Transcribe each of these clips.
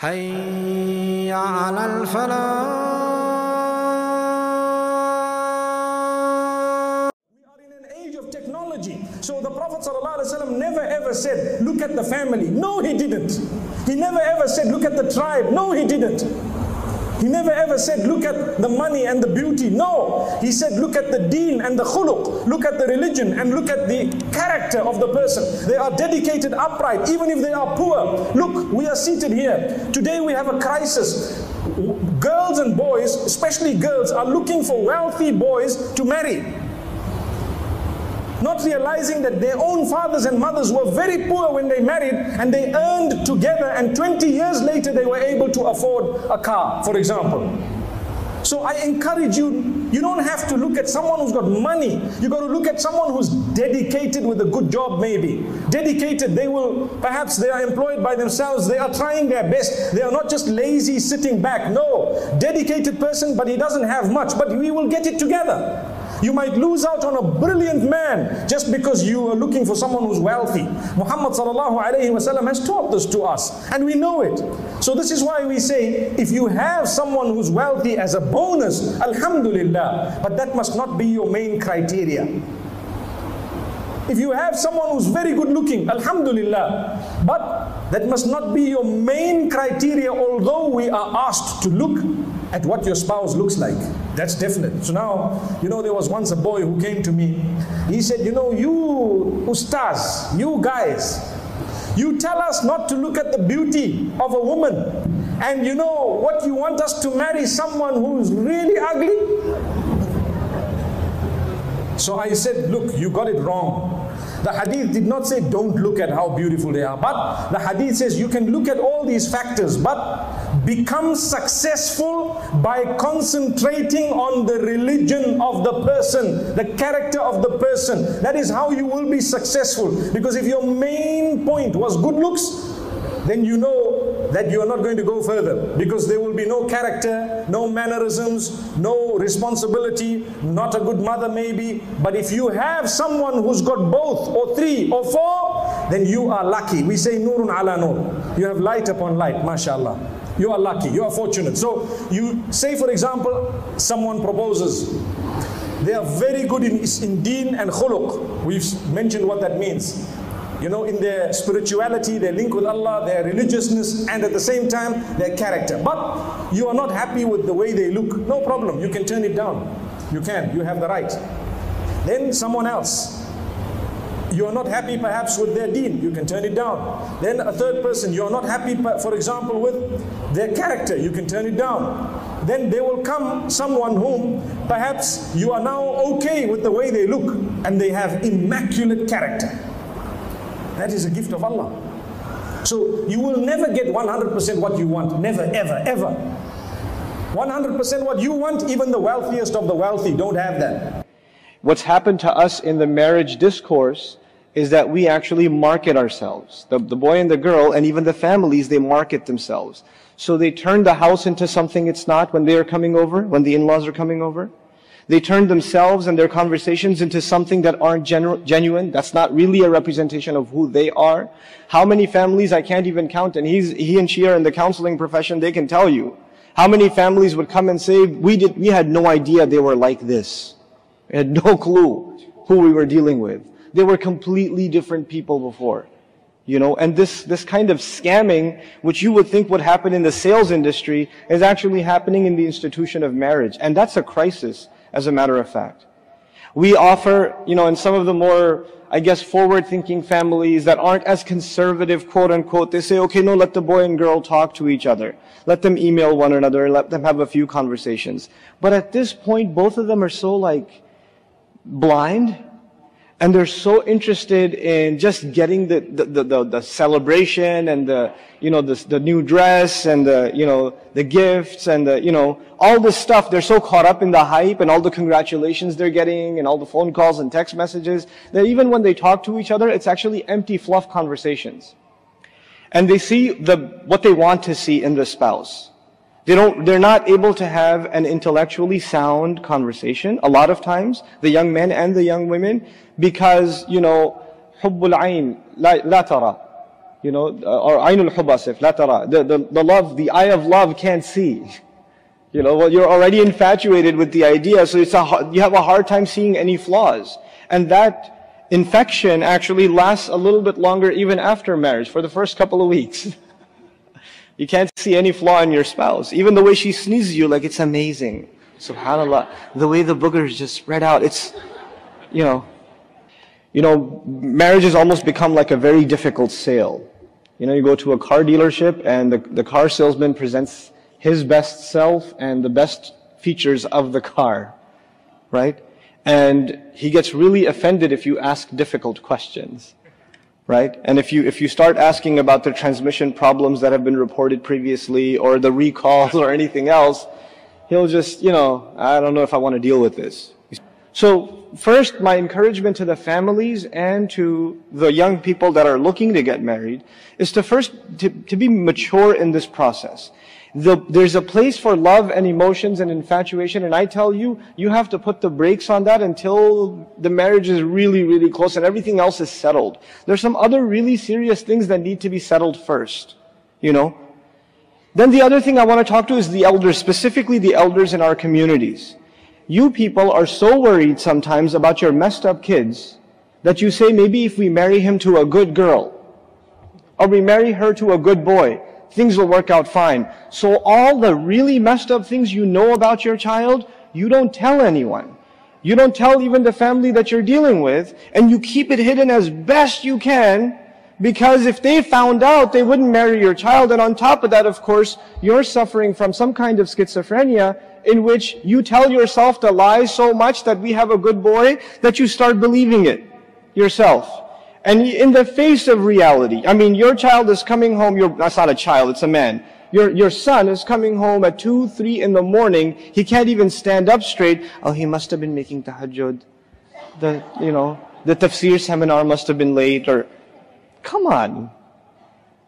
حي على الفلاح We are in an age of technology. So the Prophet ﷺ never ever said, Look at the family. No, he didn't. He never ever said, Look at the tribe. No, he didn't. He never ever said, Look at the money and the beauty. No. He said, Look at the deen and the khuluq. Look at the religion and look at the character of the person. They are dedicated, upright, even if they are poor. Look, we are seated here. Today we have a crisis. Girls and boys, especially girls, are looking for wealthy boys to marry not realizing that their own fathers and mothers were very poor when they married and they earned together and 20 years later they were able to afford a car, for example. So I encourage you, you don't have to look at someone who's got money. You got to look at someone who's dedicated with a good job maybe. Dedicated, they will, perhaps they are employed by themselves, they are trying their best. They are not just lazy sitting back. No, dedicated person, but he doesn't have much, but we will get it together. You might lose out on a brilliant man just because you are looking for someone who's wealthy. Muhammad sallallahu alayhi wasallam has taught this to us and we know it. So this is why we say if you have someone who's wealthy as a bonus, alhamdulillah, but that must not be your main criteria. If you have someone who's very good looking, alhamdulillah, but that must not be your main criteria although we are asked to look at what your spouse looks like. That's definite. So now, you know, there was once a boy who came to me. He said, You know, you ustaz, you guys, you tell us not to look at the beauty of a woman. And you know what you want us to marry someone who's really ugly? So I said, Look, you got it wrong. The hadith did not say don't look at how beautiful they are, but the hadith says you can look at all these factors, but become successful by concentrating on the religion of the person, the character of the person. That is how you will be successful. Because if your main point was good looks, then you know that you are not going to go further because there will be no character, no mannerisms, no responsibility, not a good mother maybe. But if you have someone who's got both or three or four, then you are lucky. We say nurun ala nur. You have light upon light, mashallah. You are lucky, you are fortunate. So you say for example, someone proposes. They are very good in, in deen and khuluq. We've mentioned what that means you know, in their spirituality, their link with Allah, their religiousness, and at the same time, their character. But you are not happy with the way they look, no problem, you can turn it down. You can, you have the right. Then someone else. You are not happy perhaps with their deen, you can turn it down. Then a third person, you are not happy, for example, with their character, you can turn it down. Then there will come someone whom perhaps you are now okay with the way they look and they have immaculate character. That is a gift of Allah. So you will never get 100% what you want. Never, ever, ever. 100% what you want, even the wealthiest of the wealthy don't have that. What's happened to us in the marriage discourse is that we actually market ourselves. The, the boy and the girl, and even the families, they market themselves. So they turn the house into something it's not when they are coming over, when the in-laws are coming over. They turn themselves and their conversations into something that aren't genu- genuine. That's not really a representation of who they are. How many families I can't even count, and he's, he and she are in the counseling profession, they can tell you. How many families would come and say, we did, we had no idea they were like this. We had no clue who we were dealing with. They were completely different people before. You know, and this, this kind of scamming, which you would think would happen in the sales industry, is actually happening in the institution of marriage. And that's a crisis as a matter of fact. We offer, you know, in some of the more, I guess, forward-thinking families that aren't as conservative, quote unquote, they say, okay, no, let the boy and girl talk to each other. Let them email one another, let them have a few conversations. But at this point, both of them are so like blind and they're so interested in just getting the, the, the, the, celebration and the, you know, the, the new dress and the, you know, the gifts and the, you know, all this stuff. They're so caught up in the hype and all the congratulations they're getting and all the phone calls and text messages that even when they talk to each other, it's actually empty fluff conversations. And they see the, what they want to see in the spouse. They don't, they're not able to have an intellectually sound conversation. A lot of times, the young men and the young women, because, you know, حب العين لا ترى, You know, or aynul hubasif, لا ترى. The, the, the love, the eye of love can't see. You know, well, you're already infatuated with the idea, so it's a, you have a hard time seeing any flaws. And that infection actually lasts a little bit longer even after marriage, for the first couple of weeks. you can't see any flaw in your spouse. Even the way she sneezes you, like it's amazing. Subhanallah. The way the boogers just spread out, it's, you know, you know, marriage has almost become like a very difficult sale. You know, you go to a car dealership and the, the car salesman presents his best self and the best features of the car, right? And he gets really offended if you ask difficult questions, right? And if you, if you start asking about the transmission problems that have been reported previously or the recalls or anything else, he'll just, you know, I don't know if I want to deal with this. So first, my encouragement to the families and to the young people that are looking to get married is to first, to, to be mature in this process. The, there's a place for love and emotions and infatuation, and I tell you, you have to put the brakes on that until the marriage is really, really close and everything else is settled. There's some other really serious things that need to be settled first. You know? Then the other thing I want to talk to is the elders, specifically the elders in our communities. You people are so worried sometimes about your messed up kids that you say maybe if we marry him to a good girl, or we marry her to a good boy, things will work out fine. So all the really messed up things you know about your child, you don't tell anyone. You don't tell even the family that you're dealing with, and you keep it hidden as best you can, because if they found out, they wouldn't marry your child. And on top of that, of course, you're suffering from some kind of schizophrenia in which you tell yourself the lie so much that we have a good boy that you start believing it yourself. And in the face of reality, I mean, your child is coming home, your, that's not a child, it's a man. Your, your son is coming home at 2, 3 in the morning. He can't even stand up straight. Oh, he must have been making tahajjud. The, you know, the tafsir seminar must have been late or, come on.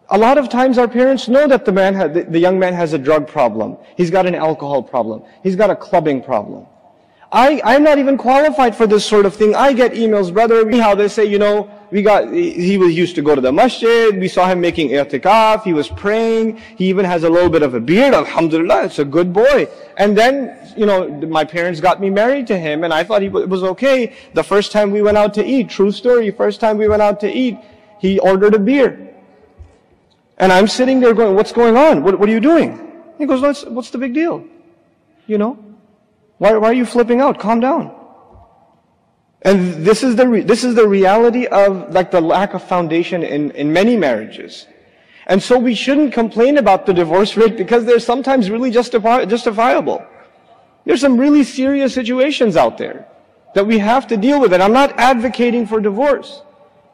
A lot of times our parents know that the man, the, the young man has a drug problem. He's got an alcohol problem. He's got a clubbing problem. I, I'm not even qualified for this sort of thing. I get emails, brother, how they say, you know, we got, he was used to go to the masjid, we saw him making i'tikaf, he was praying, he even has a little bit of a beard, alhamdulillah, it's a good boy. And then, you know, my parents got me married to him, and I thought he was okay. The first time we went out to eat, true story, first time we went out to eat, he ordered a beer. And I'm sitting there going, what's going on? What, what are you doing? He goes, what's, what's the big deal? You know? Why, why are you flipping out? Calm down. And this is the, this is the reality of like the lack of foundation in, in many marriages. And so we shouldn't complain about the divorce rate because they're sometimes really justifi- justifiable. There's some really serious situations out there that we have to deal with. And I'm not advocating for divorce.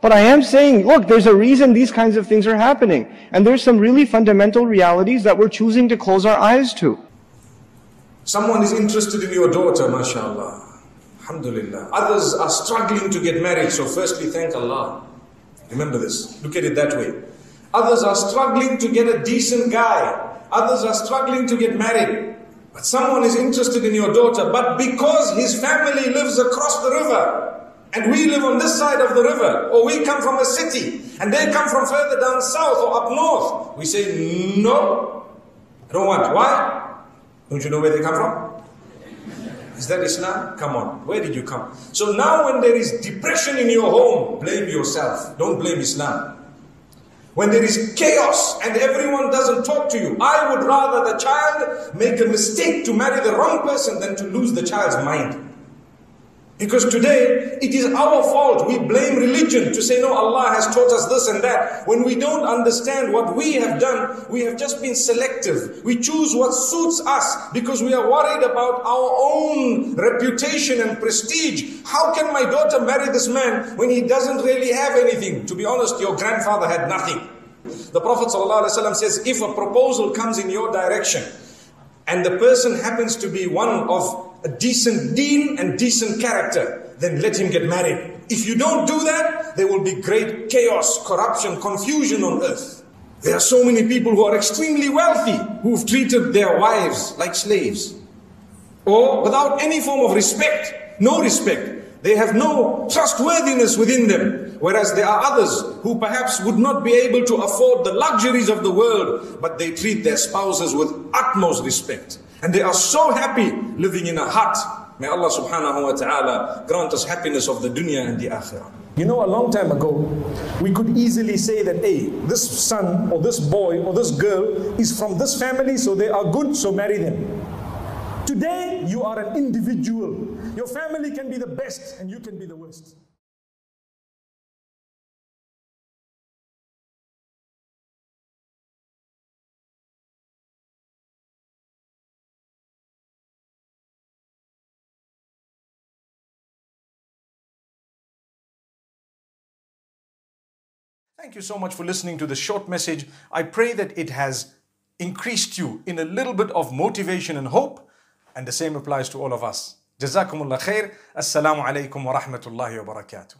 But I am saying, look, there's a reason these kinds of things are happening. And there's some really fundamental realities that we're choosing to close our eyes to. Someone is interested in your daughter, mashallah. Alhamdulillah. Others are struggling to get married, so firstly thank Allah. Remember this. Look at it that way. Others are struggling to get a decent guy. Others are struggling to get married. But someone is interested in your daughter, but because his family lives across the river, and we live on this side of the river, or we come from a city, and they come from further down south or up north, we say, no, I don't want. Why? Don't you know where they come from? Is that Islam? Come on, where did you come? So now when there is depression in your home, blame yourself. Don't blame Islam. When there is chaos and everyone doesn't talk to you, I would rather the child make a mistake to marry the wrong person than to lose the child's mind. Because today, it is our fault. We blame religion to say, no, Allah has taught us this and that. When we don't understand what we have done, we have just been selective. We choose what suits us because we are worried about our own reputation and prestige. How can my daughter marry this man when he doesn't really have anything? To be honest, your grandfather had nothing. The Prophet ﷺ says, if a proposal comes in your direction and the person happens to be one of a decent deen and decent character, then let him get married. If you don't do that, there will be great chaos, corruption, confusion on earth. There are so many people who are extremely wealthy who've treated their wives like slaves or without any form of respect, no respect. They have no trustworthiness within them. Whereas there are others who perhaps would not be able to afford the luxuries of the world, but they treat their spouses with utmost respect. And they are so happy living in a hut. May Allah subhanahu wa ta'ala grant us happiness of the dunya and the akhirah. You know, a long time ago, we could easily say that, hey, this son or this boy or this girl is from this family, so they are good, so marry them. Today, you are an individual. Your family can be the best and you can be the worst. Thank you so much for listening to the short message. I pray that it has increased you in a little bit of motivation and hope, and the same applies to all of us. Jazakumullah khair. Assalamu alaikum wa rahmatullahi wa barakatuh.